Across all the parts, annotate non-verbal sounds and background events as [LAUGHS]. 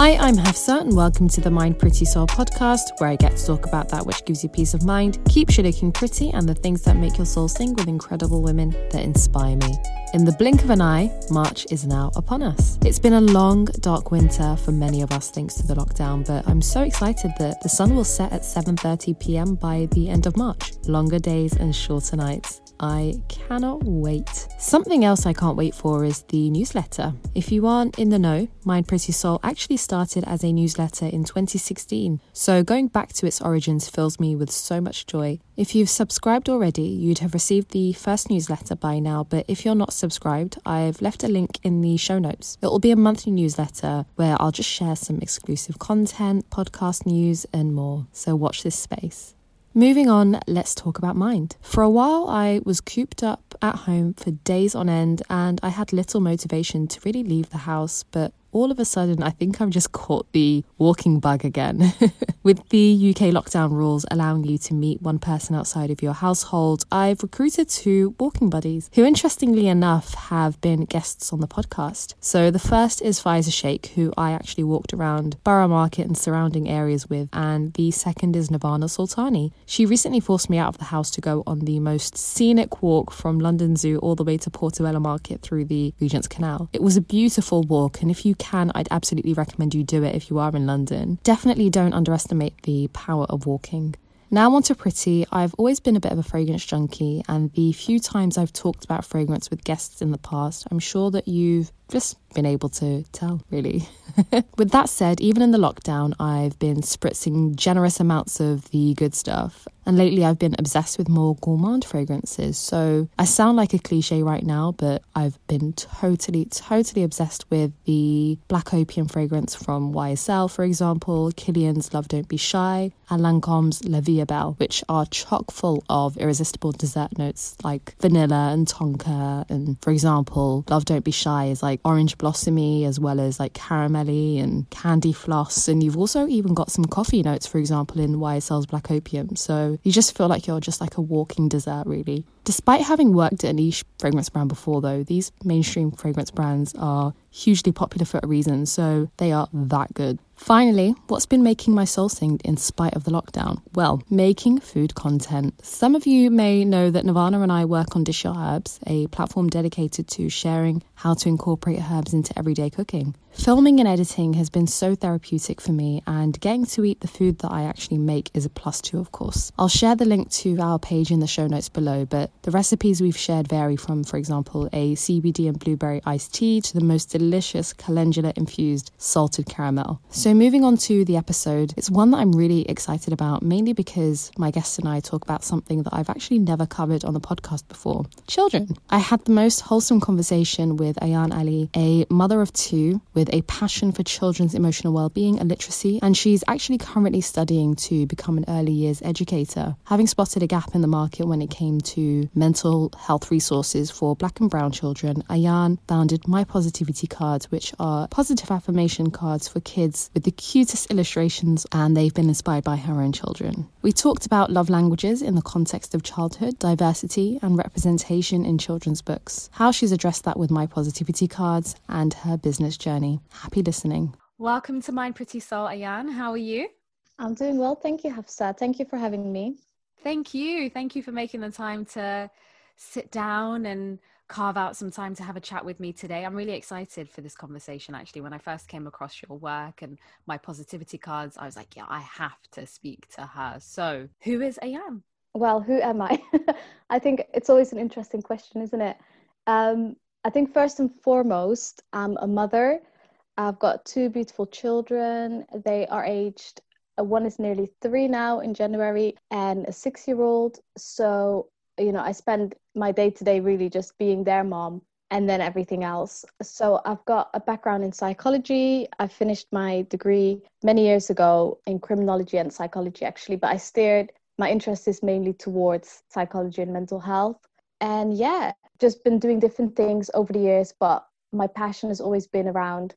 Hi, I'm Hafsa, and welcome to the Mind Pretty Soul podcast, where I get to talk about that which gives you peace of mind, keeps you looking pretty, and the things that make your soul sing with incredible women that inspire me. In the blink of an eye, March is now upon us. It's been a long, dark winter for many of us thanks to the lockdown, but I'm so excited that the sun will set at 7:30 p.m. by the end of March. Longer days and shorter nights. I cannot wait. Something else I can't wait for is the newsletter. If you aren't in the know, Mind Pretty Soul actually started as a newsletter in 2016, so going back to its origins fills me with so much joy. If you've subscribed already, you'd have received the first newsletter by now, but if you're not subscribed, I've left a link in the show notes. It will be a monthly newsletter where I'll just share some exclusive content, podcast news, and more, so watch this space. Moving on, let's talk about mind. For a while, I was cooped up at home for days on end and I had little motivation to really leave the house, but all of a sudden, I think I've just caught the walking bug again. [LAUGHS] With the UK lockdown rules allowing you to meet one person outside of your household, I've recruited two walking buddies who, interestingly enough, have been guests on the podcast. So the first is Faiza Sheikh, who I actually walked around Borough Market and surrounding areas with, and the second is Nirvana Sultani. She recently forced me out of the house to go on the most scenic walk from London Zoo all the way to Portobello Market through the Regent's Canal. It was a beautiful walk, and if you can, I'd absolutely recommend you do it if you are in London. Definitely don't underestimate the power of walking. Now, on to pretty. I've always been a bit of a fragrance junkie, and the few times I've talked about fragrance with guests in the past, I'm sure that you've just been able to tell, really. [LAUGHS] with that said, even in the lockdown, I've been spritzing generous amounts of the good stuff. And lately, I've been obsessed with more gourmand fragrances. So I sound like a cliche right now, but I've been totally, totally obsessed with the Black Opium fragrance from YSL, for example, Kilian's Love Don't Be Shy, and Lancome's La Est Belle, which are chock full of irresistible dessert notes like vanilla and tonka. And for example, Love Don't Be Shy is like orange blossomy as well as like caramelly and candy floss. And you've also even got some coffee notes, for example, in YSL's Black Opium. So you just feel like you're just like a walking dessert, really. Despite having worked at a niche fragrance brand before, though, these mainstream fragrance brands are hugely popular for a reason, so they are that good. Finally, what's been making my soul sing in spite of the lockdown? Well, making food content. Some of you may know that Nirvana and I work on Dish Your Herbs, a platform dedicated to sharing how to incorporate herbs into everyday cooking. Filming and editing has been so therapeutic for me, and getting to eat the food that I actually make is a plus too, of course. I'll share the link to our page in the show notes below, but the recipes we've shared vary from, for example, a CBD and blueberry iced tea to the most delicious calendula infused salted caramel. So So, moving on to the episode, it's one that I'm really excited about, mainly because my guest and I talk about something that I've actually never covered on the podcast before children. I had the most wholesome conversation with Ayan Ali, a mother of two with a passion for children's emotional well-being and literacy, and she's actually currently studying to become an early years educator. Having spotted a gap in the market when it came to mental health resources for black and brown children, Ayan founded My Positivity Cards, which are positive affirmation cards for kids with the cutest illustrations, and they've been inspired by her own children. We talked about love languages in the context of childhood, diversity, and representation in children's books, how she's addressed that with My Positivity Cards, and her business journey. Happy listening. Welcome to Mind Pretty Soul, Ayan. How are you? I'm doing well. Thank you, Hafsa. Thank you for having me. Thank you. Thank you for making the time to sit down and carve out some time to have a chat with me today. I'm really excited for this conversation. Actually, when I first came across your work and my positivity cards, I was like, yeah, I have to speak to her. So, who is Ayan? Well, who am I? [LAUGHS] I think it's always an interesting question, isn't it? Um, I think first and foremost, I'm a mother. I've got two beautiful children. They are aged, uh, one is nearly three now in January, and a six year old. So, you know, I spend my day to day really just being their mom and then everything else. So, I've got a background in psychology. I finished my degree many years ago in criminology and psychology, actually, but I steered my interest is mainly towards psychology and mental health. And yeah, just been doing different things over the years, but my passion has always been around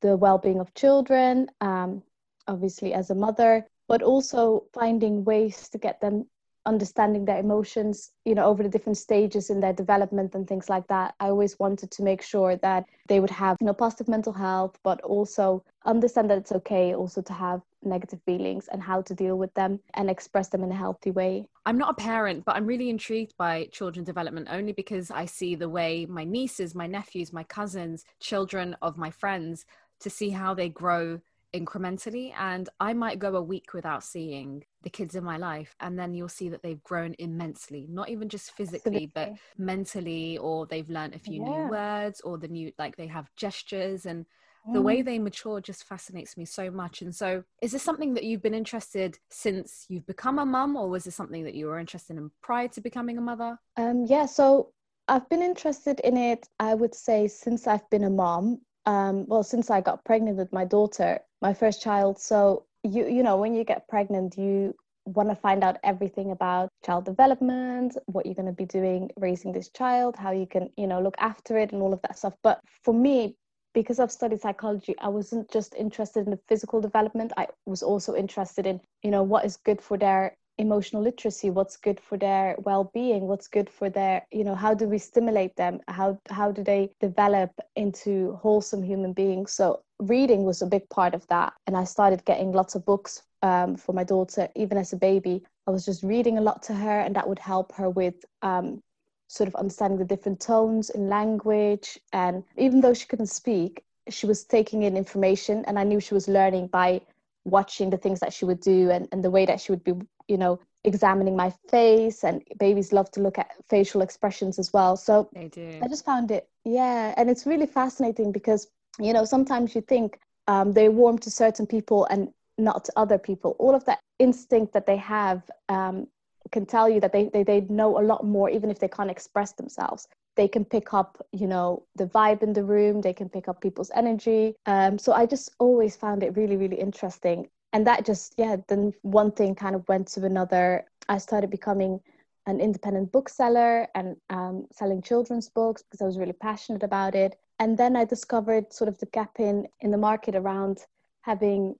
the well-being of children, um, obviously as a mother, but also finding ways to get them understanding their emotions you know over the different stages in their development and things like that i always wanted to make sure that they would have you know positive mental health but also understand that it's okay also to have negative feelings and how to deal with them and express them in a healthy way. I'm not a parent but i'm really intrigued by children development only because i see the way my nieces my nephews my cousins children of my friends to see how they grow incrementally and i might go a week without seeing the kids in my life and then you'll see that they've grown immensely not even just physically but mentally or they've learned a few yeah. new words or the new like they have gestures and the way mm. they mature just fascinates me so much and so is this something that you've been interested since you've become a mum or was this something that you were interested in prior to becoming a mother um yeah so I've been interested in it, I would say, since I've been a mom um, well, since I got pregnant with my daughter, my first child. So you you know when you get pregnant, you want to find out everything about child development, what you're going to be doing raising this child, how you can you know look after it, and all of that stuff. But for me, because I've studied psychology, I wasn't just interested in the physical development. I was also interested in you know what is good for their emotional literacy what's good for their well-being what's good for their you know how do we stimulate them how how do they develop into wholesome human beings so reading was a big part of that. And i started getting lots of books um, for my daughter even as a baby. I was just reading a lot to her and that would help her with um, sort of understanding the different tones in language. And even though she couldn't speak she was taking in information and i knew she was learning by watching the things that she would do and, and the way that she would be you know examining my face. And babies love to look at facial expressions as well. So they do. I just found it yeah. And it's really fascinating because you know sometimes you think um, they warm to certain people and not to other people. All of that instinct that they have um, can tell you that they, they, they know a lot more even if they can't express themselves. They can pick up you know the vibe in the room. They can pick up people's energy. Um, so i just always found it really really interesting. And that just yeah then one thing kind of went to another. I started becoming an independent bookseller and um, selling children's books because i was really passionate about it and then i discovered sort of the gap in in the market around having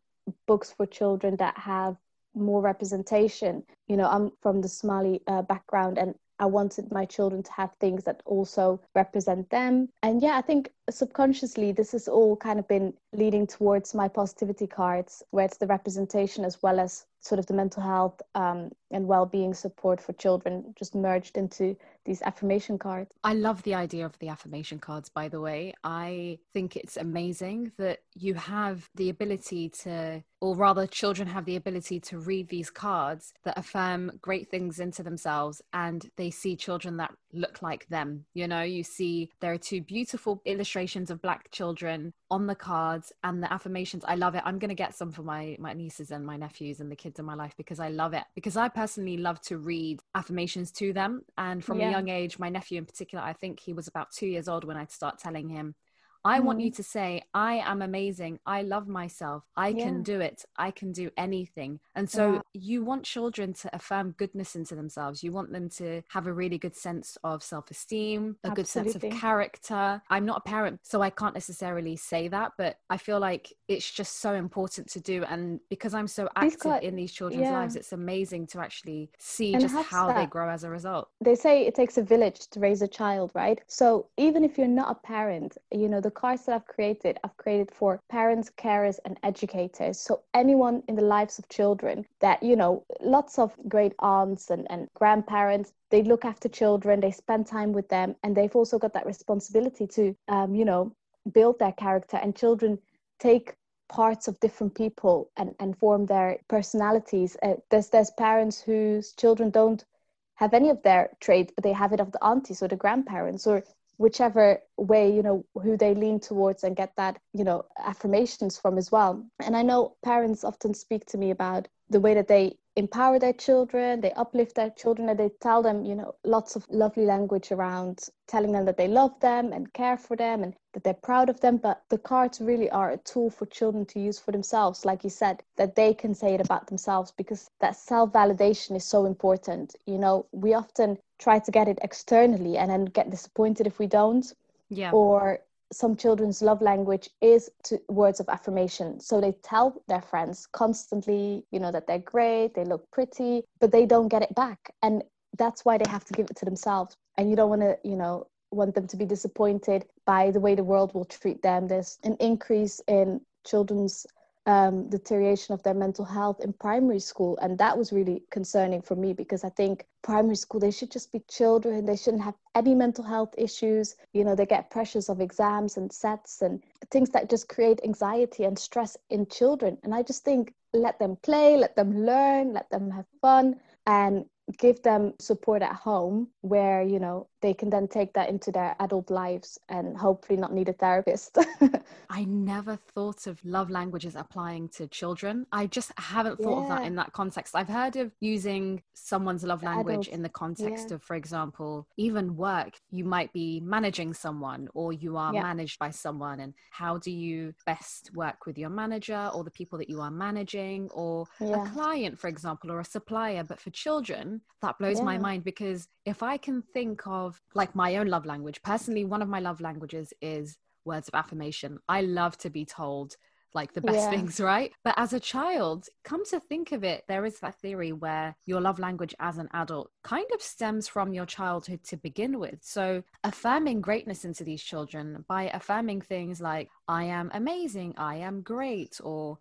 books for children that have more representation you know i'm from the somali uh, background and I wanted my children to have things that also represent them. And yeah, I think subconsciously this has all kind of been leading towards my positivity cards, where it's the representation as well as sort of the mental health um, and well-being support for children just merged into these affirmation cards. I love the idea of the affirmation cards by the way. I think it's amazing that you have the ability to or rather children have the ability to read these cards that affirm great things into themselves and they see children that look like them. You know, you see there are two beautiful illustrations of black children on the cards and the affirmations. I love it. I'm going to get some for my my nieces and my nephews and the kids in my life because I love it. Because I personally love to read affirmations to them and from yeah. a young age, my nephew in particular, I think he was about 2 years old when I'd start telling him I mm. want you mm-hmm. to say, I am amazing. I love myself. I yeah. can do it. I can do anything. And so yeah. you want children to affirm goodness into themselves. You want them to have a really good sense of self esteem, a Absolutely. good sense of character. I'm not a parent, so I can't necessarily say that, but I feel like it's just so important to do. And because I'm so active quite, in these children's yeah. lives, it's amazing to actually see and just how that. they grow as a result. They say it takes a village to raise a child, right? So even if you're not a parent, you know, the cards that I've created, I've created for parents, carers, and educators. So anyone in the lives of children that, you know, lots of great aunts and, and grandparents, they look after children, they spend time with them, and they've also got that responsibility to, um, you know, build their character. And children take parts of different people and, and form their personalities. Uh, there's, there's parents whose children don't have any of their traits, but they have it of the aunties or the grandparents, or whichever way you know who they lean towards and get that you know affirmations from as well. And i know parents often speak to me about the way that they empower their children they uplift their children and they tell them you know lots of lovely language around telling them that they love them and care for them and that they're proud of them. But the cards really are a tool for children to use for themselves like you said that they can say it about themselves because that self validation is so important. You know we often try to get it externally and then get disappointed if we don't. Yeah. Or some children's love language is to words of affirmation. So they tell their friends constantly you know that they're great they look pretty but they don't get it back. And that's why they have to give it to themselves. And you don't want to you know want them to be disappointed by the way the world will treat them. There's an increase in children's um, deterioration of their mental health in primary school. And that was really concerning for me because I think primary school, they should just be children. They shouldn't have any mental health issues. You know, they get pressures of exams and sets and things that just create anxiety and stress in children. And I just think let them play, let them learn, let them have fun. And give them support at home where you know they can then take that into their adult lives and hopefully not need a therapist. [LAUGHS] I never thought of love languages applying to children. I just haven't thought yeah. of that in that context. I've heard of using someone's love language in the context yeah. of for example even work. You might be managing someone or you are yeah. managed by someone and how do you best work with your manager or the people that you are managing or a client for example or a supplier? But for children that blows my mind because if I can think of like my own love language, personally, one of my love languages is words of affirmation. I love to be told like the best yeah. things, right? But as a child, come to think of it, there is that theory where your love language as an adult kind of stems from your childhood to begin with. So, affirming greatness into these children by affirming things like, I am amazing, I am great, or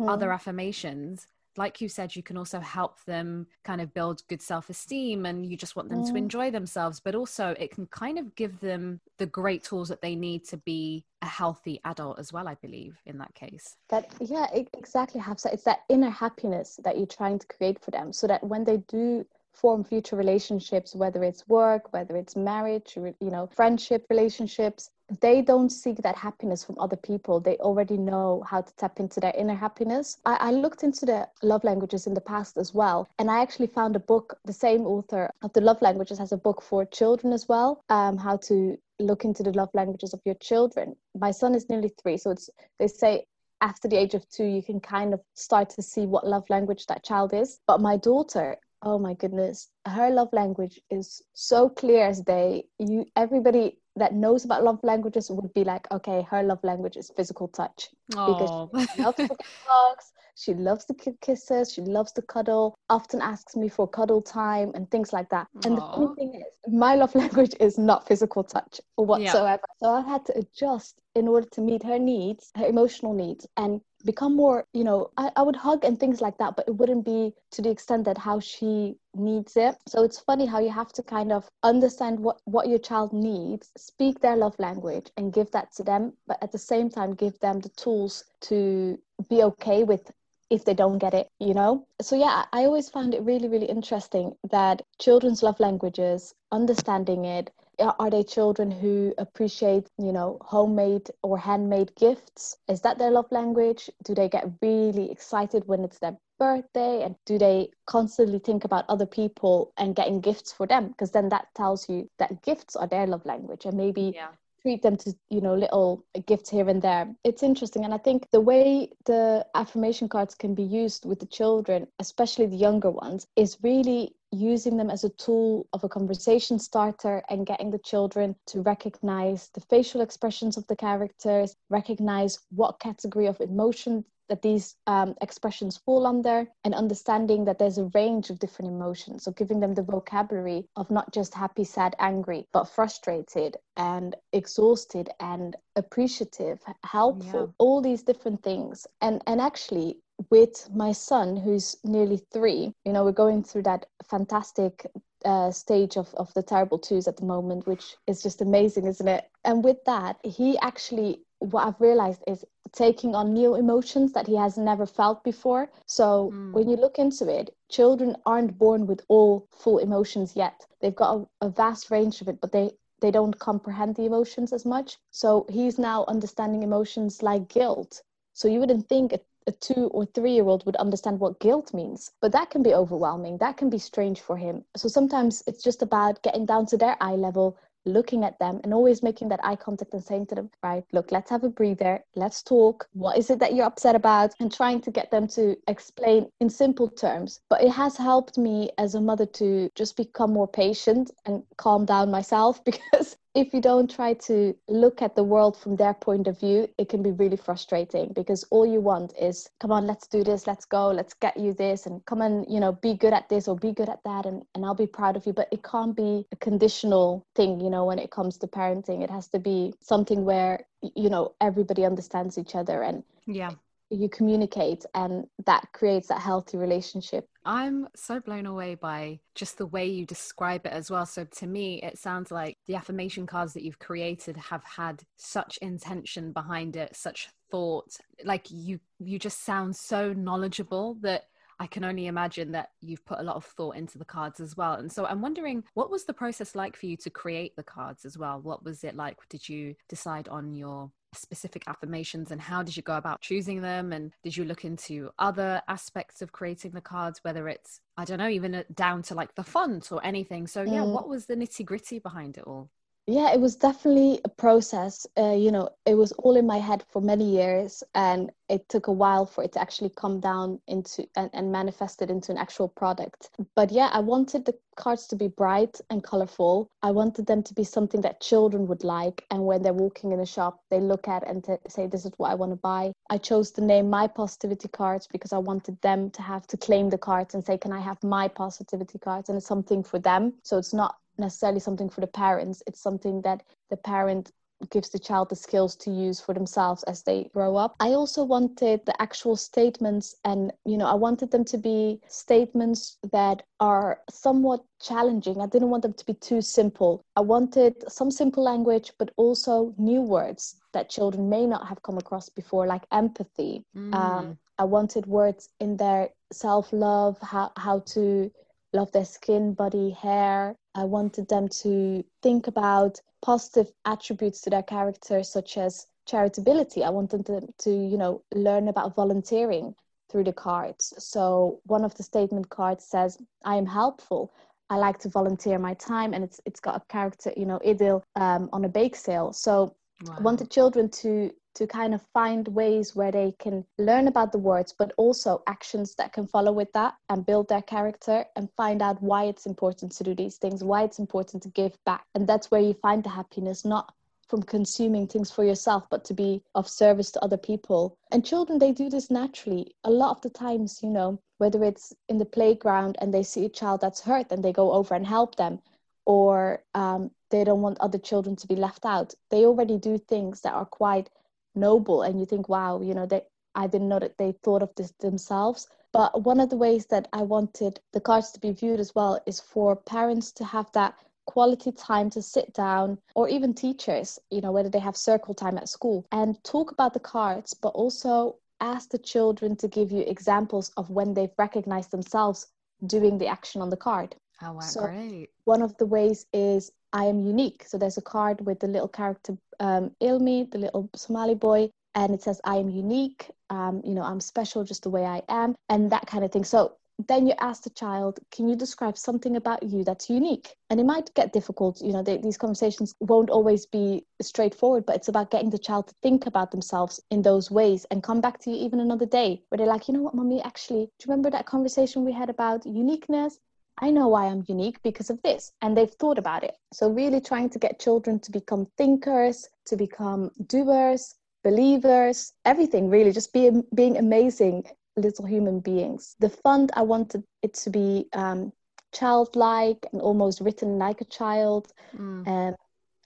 mm. other affirmations like you said, you can also help them kind of build good self esteem and you just want them mm. to enjoy themselves. But also, it can kind of give them the great tools that they need to be a healthy adult as well, I believe, in that case. That, yeah, exactly. Hafsa. It's that inner happiness that you're trying to create for them so that when they do form future relationships whether it's work whether it's marriage you know friendship relationships they don't seek that happiness from other people. They already know how to tap into their inner happiness. I, I, looked into the love languages in the past as well, and I actually found a book. The same author of the love languages has a book for children as well, um, how to look into the love languages of your children. My son is nearly three, so it's they say after the age of two you can kind of start to see what love language that child is. But my daughter, oh my goodness, her love language is so clear as day. You everybody that knows about love languages would be like, okay, her love language is physical touch Aww. because she loves the hugs, [LAUGHS] she loves the kisses, she loves to cuddle. Often asks me for cuddle time and things like that. Aww. And the funny thing is, my love [LAUGHS] language is not physical touch whatsoever. Yeah. So I've had to adjust in order to meet her needs, her emotional needs, and become more you know I, I would hug and things like that but it wouldn't be to the extent that how she needs it so it's funny how you have to kind of understand what what your child needs speak their love language and give that to them but at the same time give them the tools to be okay with if they don't get it, you know? So, yeah, I always found it really, really interesting that children's love languages, understanding it, are they children who appreciate you know homemade or handmade gifts? Is that their love language? Do they get really excited when it's their birthday? And do they constantly think about other people and getting gifts for them? Because then that tells you that gifts are their love language and maybe yeah. Treat them to you know little gifts here and there. It's interesting and i think the way the affirmation cards can be used with the children especially the younger ones is really using them as a tool of a conversation starter and getting the children to recognize the facial expressions of the characters, recognize what category of emotion that these um, expressions fall under and understanding that there's a range of different emotions so giving them the vocabulary of not just happy sad angry but frustrated and exhausted and appreciative helpful yeah. all these different things and and actually with my son who's nearly three. You know we're going through that fantastic uh, stage of, of the terrible twos at the moment which is just amazing isn't it? And with that he actually what i've realized is taking on new emotions that he has never felt before. So mm. when you look into it children aren't born with all full emotions yet. They've got a, a vast range of it but they they don't comprehend the emotions as much. So he's now understanding emotions like guilt. So you wouldn't think a a two or three year old would understand what guilt means. But that can be overwhelming. That can be strange for him. So sometimes it's just about getting down to their eye level, looking at them and always making that eye contact and saying to them, right, look, let's have a breather, let's talk. What is it that you're upset about? And trying to get them to explain in simple terms. But it has helped me as a mother to just become more patient and calm down myself [LAUGHS] because if you don't try to look at the world from their point of view, it can be really frustrating because all you want is, come on, let's do this, let's go, let's get you this, and come and, you know, be good at this or be good at that, and, and I'll be proud of you. But it can't be a conditional thing, you know, when it comes to parenting. It has to be something where, you know, everybody understands each other and yeah you communicate and that creates that healthy relationship i'm so blown away by just the way you describe it as well so to me it sounds like the affirmation cards that you've created have had such intention behind it such thought like you you just sound so knowledgeable that I can only imagine that you've put a lot of thought into the cards as well. And so I'm wondering, what was the process like for you to create the cards as well? What was it like? Did you decide on your specific affirmations and how did you go about choosing them? And did you look into other aspects of creating the cards whether it's i don't know even uh, down to like the font or anything? So yeah mm. what was the nitty gritty behind it all yeah it was definitely a process. Uh, you know it was all in my head for many years and it took a while for it to actually come down into and, and manifest it into an actual product. But yeah i wanted the cards to be bright and colorful. I wanted them to be something that children would like and when they're walking in a shop they look at and t- say this is what i want to buy. I chose the name my positivity cards because i wanted them to have to claim the cards and say can i have my positivity cards? And it's something for them. So it's not necessarily something for the parents it's something that the parent gives the child the skills to use for themselves as they grow up. I also wanted the actual statements and you know I wanted them to be statements that are somewhat challenging. I didn't want them to be too simple. I wanted some simple language but also new words that children may not have come across before like empathy. Mm. Um, I wanted words in their self-love, how how to love their skin, body, hair. I wanted them to think about positive attributes to their character, such as charitability. I wanted them to, you know, learn about volunteering through the cards. So one of the statement cards says, I am helpful. I like to volunteer my time, and it's it's got a character, you know, Idil um, on a bake sale. So wow. I wanted children to to kind of find ways where they can learn about the words, but also actions that can follow with that and build their character and find out why it's important to do these things, why it's important to give back. And that's where you find the happiness, not from consuming things for yourself, but to be of service to other people. And children, they do this naturally. A lot of the times, you know, whether it's in the playground and they see a child that's hurt and they go over and help them, or um, they don't want other children to be left out, they already do things that are quite noble and you think wow you know they i didn't know that they thought of this themselves but one of the ways that i wanted the cards to be viewed as well is for parents to have that quality time to sit down or even teachers you know whether they have circle time at school and talk about the cards but also ask the children to give you examples of when they've recognized themselves doing the action on the card. Oh, wow, So- great. One of the ways is I am unique. So there's a card with the little character um, Ilmi, the little Somali boy, and it says I am unique. Um, you know, I'm special just the way I am, and that kind of thing. So then you ask the child, can you describe something about you that's unique? And it might get difficult. You know, they, these conversations won't always be straightforward, but it's about getting the child to think about themselves in those ways and come back to you even another day where they're like, you know what, mommy, actually, do you remember that conversation we had about uniqueness? I know why I'm unique because of this. And they've thought about it. So, really trying to get children to become thinkers, to become doers, believers, everything really, just be, being amazing little human beings. The fund, I wanted it to be um, childlike and almost written like a child. Mm. And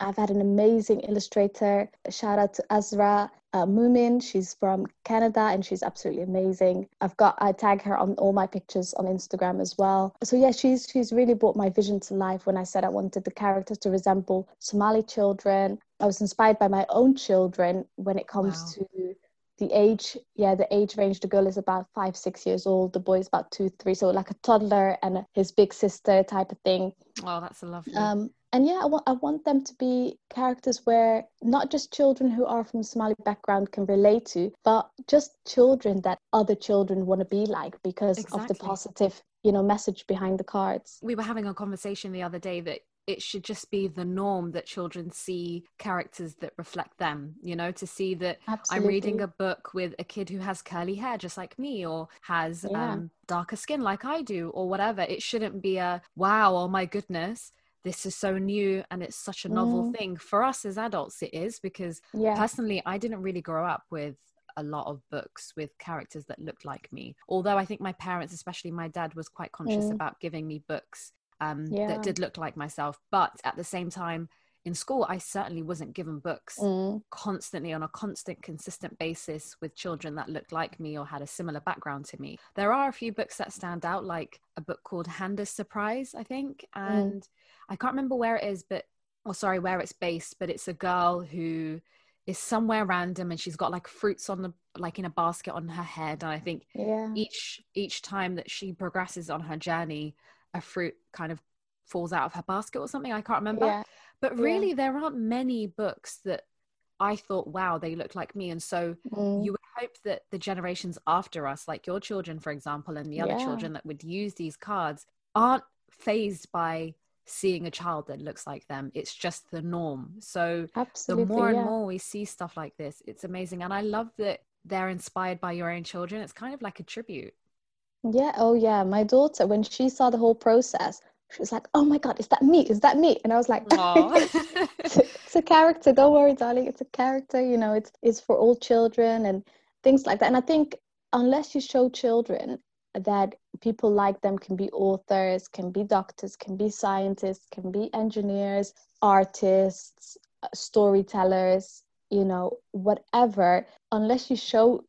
I've had an amazing illustrator. Shout out to Azra uh, Moomin. She's from Canada and she's absolutely amazing. I've got I tag her on all my pictures on Instagram as well. So yeah, she's she's really brought my vision to life when I said I wanted the characters to resemble Somali children. I was inspired by my own children when it comes Wow. to the age yeah the age range the girl is about five six years old the boy is about two three so like a toddler and his big sister type of thing Oh, that's a lovely. um, and yeah, I want I want them to be characters where not just children who are from Somali background can relate to, but just children that other children want to be like because of the positive, you know, message behind the cards. we were having a conversation the other day that it should just be the norm that children see characters that reflect them you know to see that i'm reading a book with a kid who has curly hair just like me or has Yeah. um, darker skin like i do or whatever it shouldn't be a wow oh my goodness this is so new and it's such a novel Mm. thing for us as adults it is because Yeah. personally i didn't really grow up with a lot of books with characters that looked like me although i think my parents especially my dad was quite conscious Mm. about giving me books um, Yeah. that did look like myself but at the same time in school i certainly wasn't given books Mm, constantly on a constant consistent basis with children that looked like me or had a similar background to me there are a few books that stand out like a book called handa's surprise i think and i can't remember where it is but or sorry where it's based but it's a girl who is somewhere random and she's got like fruits on the like in a basket on her head and i think yeah. each each time that she progresses on her journey a fruit kind of falls out of her basket or something i can't remember Yeah. but Yeah. really there aren't many books that i thought wow they look like me and so Mm, you would hope that the generations after us like your children for example and the other Yeah. children that would use these cards aren't phased by seeing a child that looks like them it's just the norm so absolutely. the more and yeah. more we see stuff like this it's amazing and i love that they're inspired by your own children it's kind of like a tribute Yeah, oh yeah. My daughter, when she saw the whole process, she was like, "Oh my God, is that me? Is that me?" And I was like, [LAUGHS] it's, a, it's a character. Don't worry, darling. It's a character. You know, it's it's for all children and things like that. And I think unless you show children that people like them can be authors, can be doctors, can be scientists, can be engineers, artists, uh, storytellers, you know, whatever, unless you show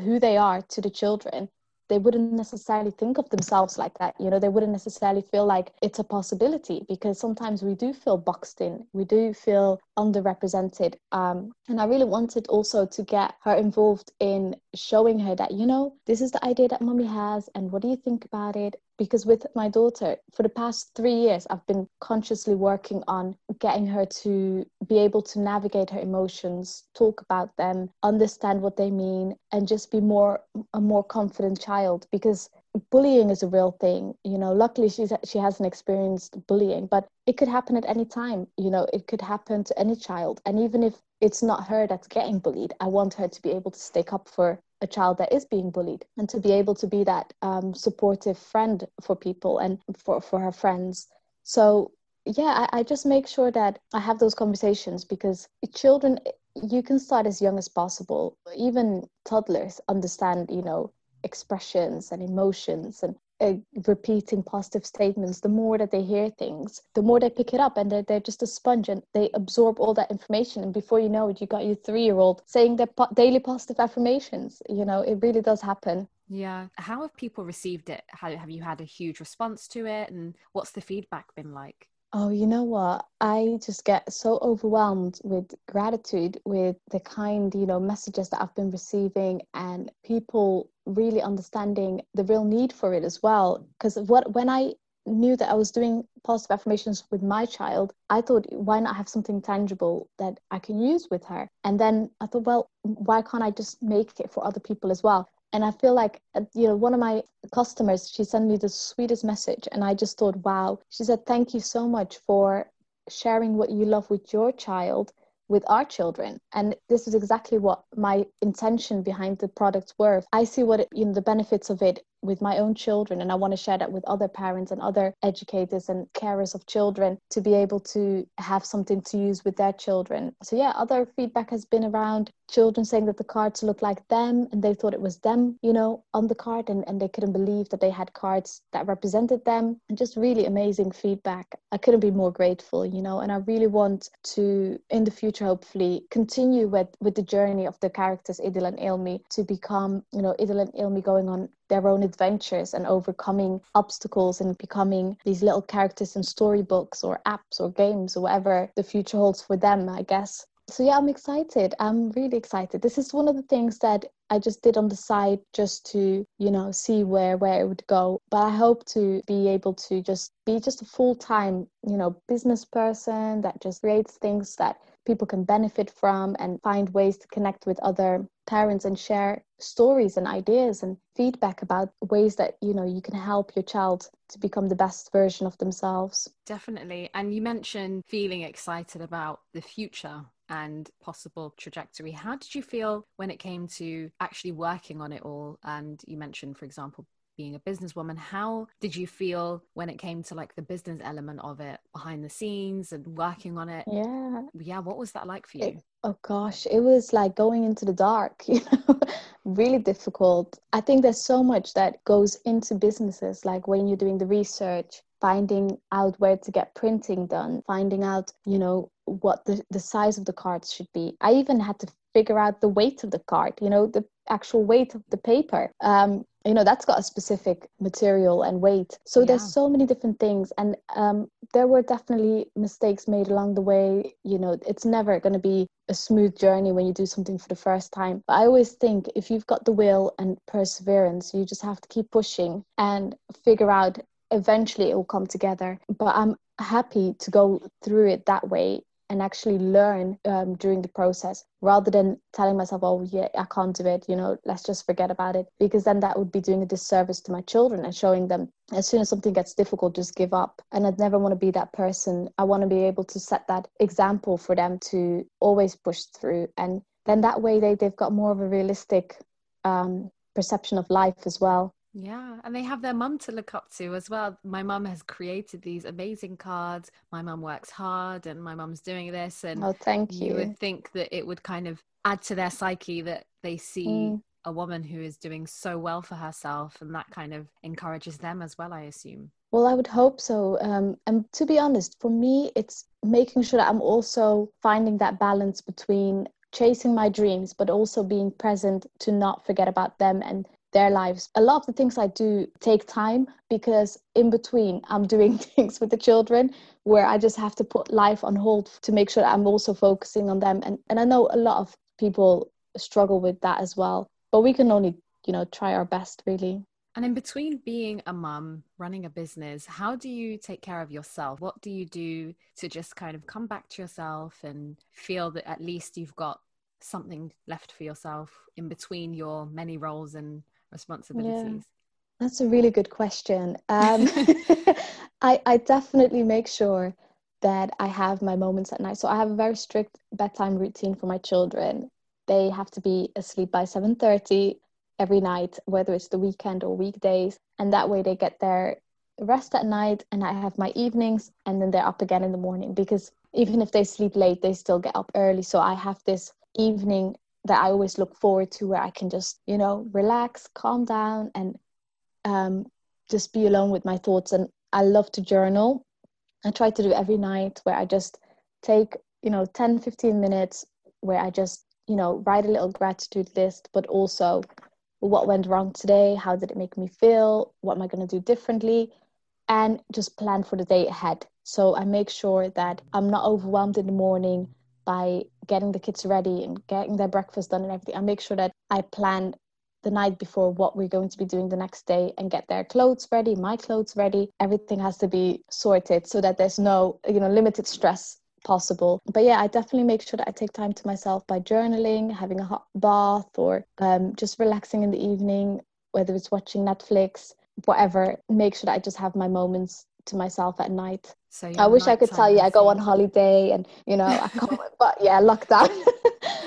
who they are to the children, they wouldn't necessarily think of themselves like that. You know, they wouldn't necessarily feel like it's a possibility because sometimes we do feel boxed in, we do feel underrepresented. Um, and I really wanted also to get her involved in showing her that, you know, this is the idea that mommy has, and what do you think about it? Because with my daughter, for the past three years, I've been consciously working on getting her to be able to navigate her emotions, talk about them, understand what they mean, and just be more a more confident child. Because bullying is a real thing, you know. Luckily, she's she hasn't experienced bullying, but it could happen at any time. You know, it could happen to any child, and even if it's not her that's getting bullied, I want her to be able to stick up for a child that is being bullied and to be able to be that um, supportive friend for people and for, for her friends. So, yeah, I, I just make sure that I have those conversations because children, you can start as young as possible. Even toddlers understand, you know, expressions and emotions and uh, repeating positive statements the more that they hear things the more they pick it up and they're, they're just a sponge and they absorb all that information. And before you know it you got your three-year-old saying their po- daily positive affirmations. You know it really does happen. Yeah. How have people received it? How have you had a huge response to it? And what's the feedback been like Oh, you know what? I just get so overwhelmed with gratitude with the kind, you know, messages that I've been receiving and people really understanding the real need for it as well. Because what when I knew that I was doing positive affirmations with my child, I thought, why not have something tangible that I can use with her? And then I thought, well, why can't I just make it for other people as well? And I feel like, uh, you know, one of my customers, she sent me the sweetest message. And I just thought, wow. She said, thank you so much for sharing what you love with your child with our children and this is exactly what my intention behind the products were i see what it, you know the benefits of it with my own children and i want to share that with other parents and other educators and carers of children to be able to have something to use with their children. So yeah other feedback has been around children saying that the cards look like them and they thought it was them you know on the card and, and they couldn't believe that they had cards that represented them and just really amazing feedback. I couldn't be more grateful you know and i really want to in the future hopefully continue with with the journey of the characters idil and ilmi to become you know idil and ilmi going on their own adventures and overcoming obstacles and becoming these little characters in storybooks or apps or games or whatever the future holds for them, I guess. So yeah, I'm excited. I'm really excited. This is one of the things that I just did on the side just to, you know, see where where it would go. But I hope to be able to just be just a full-time, you know, business person that just creates things that people can benefit from and find ways to connect with other parents and share stories and ideas and feedback about ways that you know you can help your child to become the best version of themselves. Definitely. And you mentioned feeling excited about the future and possible trajectory. How did you feel when it came to actually working on it all? And you mentioned for example being a businesswoman how did you feel when it came to like the business element of it behind the scenes and working on it? Yeah. Yeah what was that like for you? It, oh gosh it was like going into the dark [LAUGHS] you know really difficult. I think there's so much that goes into businesses like when you're doing the research finding out where to get printing done finding out you know what the, the size of the cards should be. I even had to figure out the weight of the card you know the actual weight of the paper. Um, you know that's got a specific material and weight. So yeah. there's so many different things. And um, there were definitely mistakes made along the way. You know it's never going to be a smooth journey when you do something for the first time. But i always think if you've got the will and perseverance you just have to keep pushing and figure out eventually it will come together. But i'm happy to go through it that way and actually learn um, during the process rather than telling myself, oh, yeah, I can't do it, you know, let's just forget about it. Because then that would be doing a disservice to my children and showing them as soon as something gets difficult, just give up. And I'd never want to be that person. I want to be able to set that example for them to always push through. And then that way they, they've got more of a realistic um, perception of life as well. Yeah, and they have their mum to look up to as well. My mum has created these amazing cards. My mum works hard and my mum's doing this and Oh, thank you. You would think that it would kind of add to their psyche that they see mm. a woman who is doing so well for herself and that kind of encourages them as well, I assume. Well, I would hope so. Um, and to be honest, for me, it's making sure that I'm also finding that balance between chasing my dreams, but also being present to not forget about them and their lives. A lot of the things I do take time because in between I'm doing [LAUGHS] things with the children where I just have to put life on hold to make sure I'm also focusing on them. And, and I know a lot of people struggle with that as well, but we can only, you know, try our best really. And in between being a mum, running a business, how do you take care of yourself? What do you do to just kind of come back to yourself and feel that at least you've got something left for yourself in between your many roles and responsibilities? Yeah. That's a really good question. Um, [LAUGHS] [LAUGHS] I, I definitely make sure that I have my moments at night. So I have a very strict bedtime routine for my children. They have to be asleep by 7:30 every night, whether it's the weekend or weekdays, and that way they get their rest at night and I have my evenings and then they're up again in the morning because even if they sleep late, they still get up early. So I have this evening that I always look forward to where I can just, you know, relax, calm down, and um, just be alone with my thoughts. And I love to journal. I try to do every night where I just take, you know, 10, 15 minutes where I just, you know, write a little gratitude list, but also what went wrong today, how did it make me feel, what am I going to do differently, and just plan for the day ahead. So I make sure that I'm not overwhelmed in the morning by getting the kids ready and getting their breakfast done and everything. I make sure that I plan the night before what we're going to be doing the next day and get their clothes ready, my clothes ready. Everything has to be sorted so that there's no, you know, limited stress possible. But yeah, I definitely make sure that I take time to myself by journaling, having a hot bath, or um, just relaxing in the evening, whether it's watching Netflix, whatever. Make sure that I just have my moments to myself at night. So I wish I could tell you I go on holiday and you know I can't, [LAUGHS] but yeah, lockdown.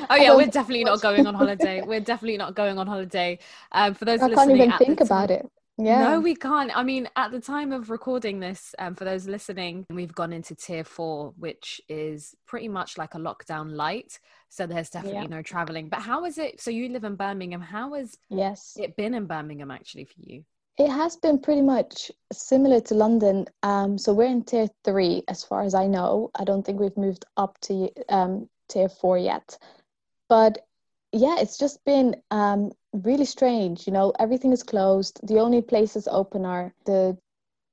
oh [LAUGHS] yeah, we're definitely not going on holiday. We're definitely not going on holiday. Um, for those I can't even think about it. Yeah. No, we can't. I mean, at the time of recording this, um, for those listening, we've gone into tier four, which is pretty much like a lockdown light. So there's definitely yeah. no traveling. But how is it? So you live in Birmingham. How has yes it been in Birmingham actually for you? It has been pretty much similar to London. Um, so we're in tier three, as far as I know. I don't think we've moved up to um, tier four yet. But yeah, it's just been um, really strange. You know, everything is closed. The only places open are the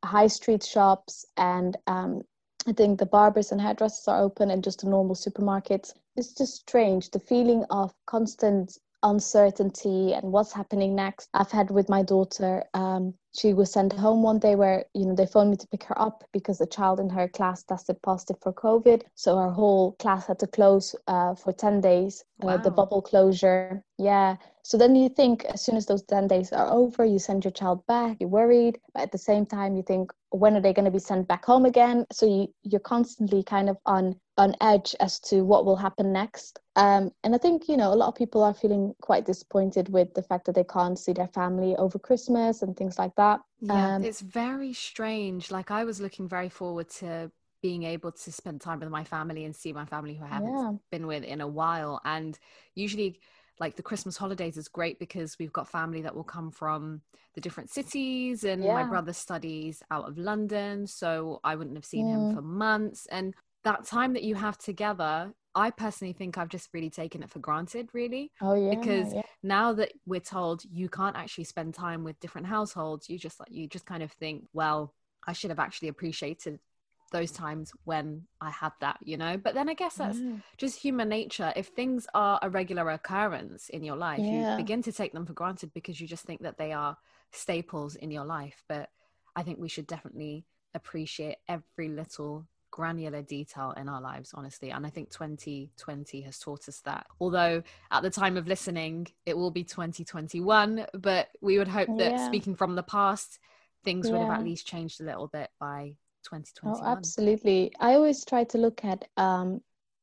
high street shops, and um, I think the barbers and hairdressers are open, and just the normal supermarkets. It's just strange. The feeling of constant uncertainty and what's happening next. I've had with my daughter. Um, she was sent home one day where you know they phoned me to pick her up because a child in her class tested positive for COVID. So her whole class had to close uh, for ten days. Wow. Uh, the bubble closure. Yeah. So then you think as soon as those 10 days are over, you send your child back, you're worried. But at the same time, you think, when are they going to be sent back home again? So you, you're constantly kind of on on edge as to what will happen next. Um, and I think, you know, a lot of people are feeling quite disappointed with the fact that they can't see their family over Christmas and things like that. Yeah, um, it's very strange. Like I was looking very forward to being able to spend time with my family and see my family who I haven't yeah. been with in a while. And usually like the Christmas holidays is great because we've got family that will come from the different cities and yeah. my brother studies out of London so I wouldn't have seen him for months and that time that you have together I personally think I've just really taken it for granted really oh yeah because yeah. now that we're told you can't actually spend time with different households you just like you just kind of think well I should have actually appreciated those times when I had that, you know. But then I guess that's just human nature. If things are a regular occurrence in your life, you begin to take them for granted because you just think that they are staples in your life. But I think we should definitely appreciate every little granular detail in our lives, honestly. And I think 2020 has taught us that. Although at the time of listening, it will be 2021, but we would hope that yeah. speaking from the past, things yeah. would have at least changed a little bit by 2021 oh, absolutely i always try to look at um,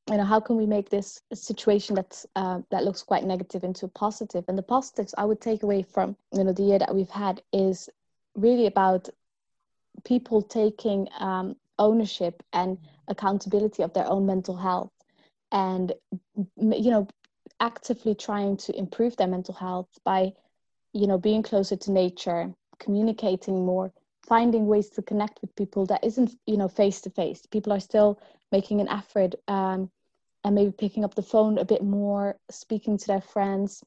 you know how can we make this situation that's uh, that looks quite negative into positive. positive and the positives i would take away from you know the year that we've had is really about people taking um, ownership and accountability of their own mental health and you know actively trying to improve their mental health by you know being closer to nature communicating more finding ways to connect with people that isn't you know face to face people are still making an effort um, and maybe picking up the phone a bit more speaking to their friends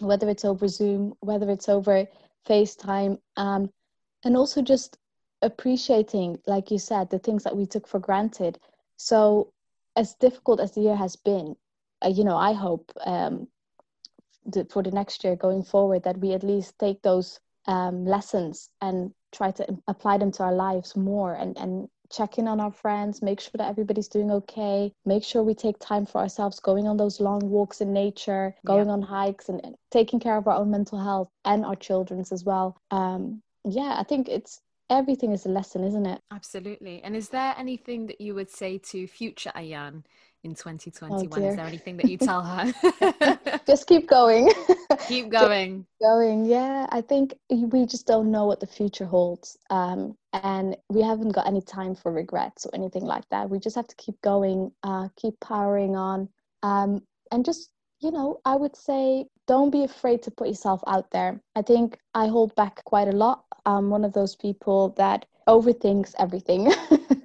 whether it's over zoom whether it's over facetime um, and also just appreciating like you said the things that we took for granted so as difficult as the year has been uh, you know i hope um, for the next year going forward that we at least take those um, lessons and try to apply them to our lives more and, and check in on our friends, make sure that everybody's doing okay, make sure we take time for ourselves, going on those long walks in nature, going yeah. on hikes, and, and, taking care of our own mental health and our children's as well. Um, yeah, I think it's everything is a lesson, isn't it? Absolutely. And is there anything that you would say to future Ayan in 2021? Oh is there anything that you tell her? [LAUGHS] just keep going. [LAUGHS] keep going. Keep going. Yeah, I think we just don't know what the future holds. Um, and we haven't got any time for regrets or anything like that. We just have to keep going, uh, keep powering on. Um, and just, you know, I would say don't be afraid to put yourself out there. I think I hold back quite a lot. I'm one of those people that overthinks everything.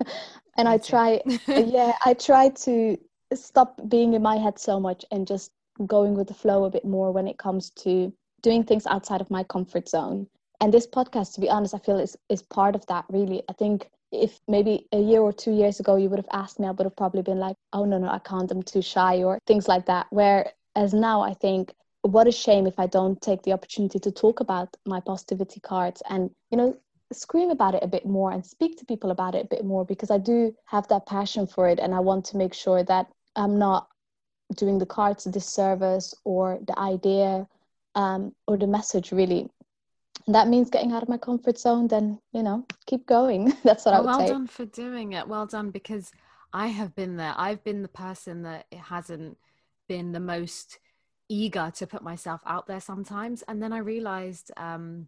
[LAUGHS] and I try, [LAUGHS] yeah, I try to stop being in my head so much and just going with the flow a bit more when it comes to doing things outside of my comfort zone. And this podcast, to be honest, I feel is is part of that. Really, I think if maybe a year or two years ago you would have asked me, I would have probably been like, oh, no, no, I can't, I'm too shy, or things like that. Whereas now I think, what a shame if I don't take the opportunity to talk about my positivity cards and, you know, scream about it a bit more and speak to people about it a bit more because I do have that passion for it and I want to make sure that I'm not doing the cards a disservice or the idea um, or the message really. That means getting out of my comfort zone then you know keep going. [LAUGHS] That's what well, i would well say. Well done for doing it. Well done because i have been there. I've been the person that hasn't been the most eager to put myself out there sometimes and then i realized um,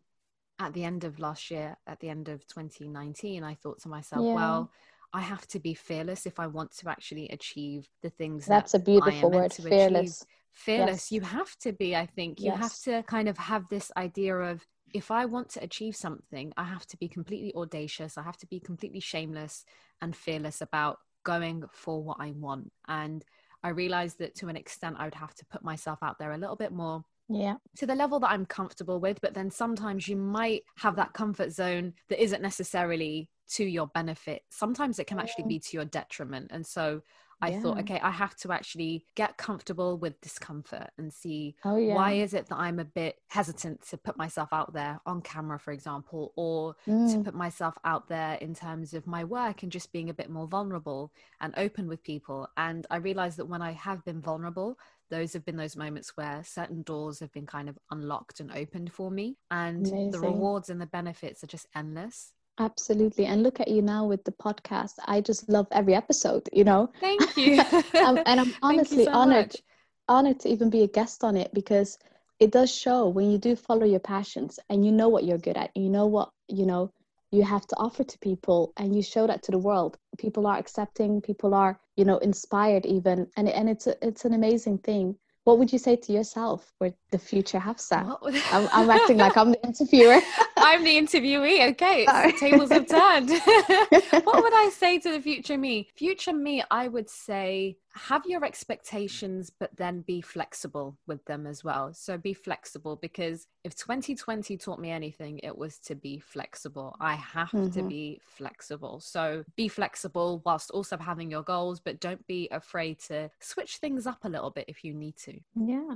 at the end of last year at the end of 2019 i thought to myself yeah. well I have to be fearless if I want to actually achieve the things. That's that a beautiful word, fearless. Achieve. Fearless. Yes. You have to be, I think. You yes. have to kind of have this idea of if I want to achieve something, I have to be completely audacious. I have to be completely shameless and fearless about going for what I want. And I realized that to an extent, I would have to put myself out there a little bit more yeah. to the level that i'm comfortable with but then sometimes you might have that comfort zone that isn't necessarily to your benefit. Sometimes it can actually be to your detriment. And so I yeah. thought, okay, I have to actually get comfortable with discomfort and see oh, yeah. why is it that I'm a bit hesitant to put myself out there on camera, for example, or mm. to put myself out there in terms of my work and just being a bit more vulnerable and open with people. And I realized that when I have been vulnerable, those have been those moments where certain doors have been kind of unlocked and opened for me and Amazing. the rewards and the benefits are just endless absolutely and look at you now with the podcast. I just love every episode you know? Thank [LAUGHS] you. Um, and i'm [LAUGHS] honestly so honored much. honored to even be a guest on it because it does show when you do follow your passions and you know what you're good at you know what you know you have to offer to people and you show that to the world. People are accepting people are you know inspired even and and it's a, it's an amazing thing what would you say to yourself for the future Hafsa? I'm, I'm, acting like I'm the [LAUGHS] interviewer. I'm the interviewee. Okay, [LAUGHS] the tables have turned. [LAUGHS] what would I say to the future me? Future me, I would say have your expectations, but then be flexible with them as well. So be flexible because if 2020 taught me anything, it was to be flexible. I have mm-hmm. to be flexible. So be flexible whilst also having your goals, but don't be afraid to switch things up a little bit if you need to. Yeah.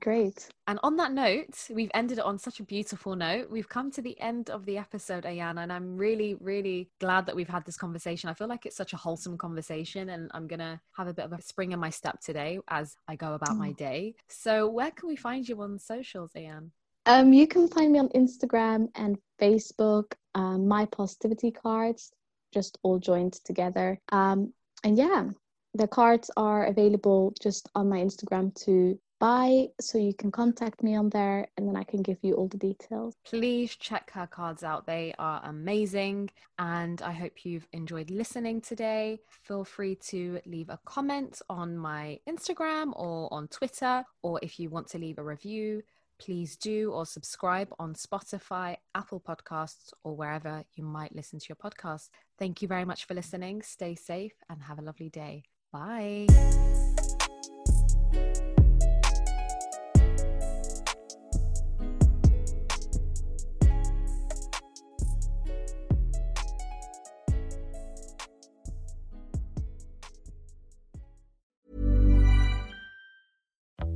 Great. And on that note, we've ended it on such a beautiful note. We've come to the end of the episode, Ayana, and I'm really, really glad that we've had this conversation. I feel like it's such a wholesome conversation, and I'm going to have a bit of a spring in my step today as I go about my mm. day. So, where can we find you on socials, Ayana? Um, you can find me on Instagram and Facebook, um, my positivity cards, just all joined together. Um, and yeah, the cards are available just on my Instagram to buy so you can contact me on there and then I can give you all the details. Please check her cards out. They are amazing and I hope you've enjoyed listening today. Feel free to leave a comment on my Instagram or on Twitter or if you want to leave a review please do or subscribe on Spotify, Apple Podcasts, or wherever you might listen to your podcast. Thank you very much for listening. Stay safe and have a lovely day. Bye.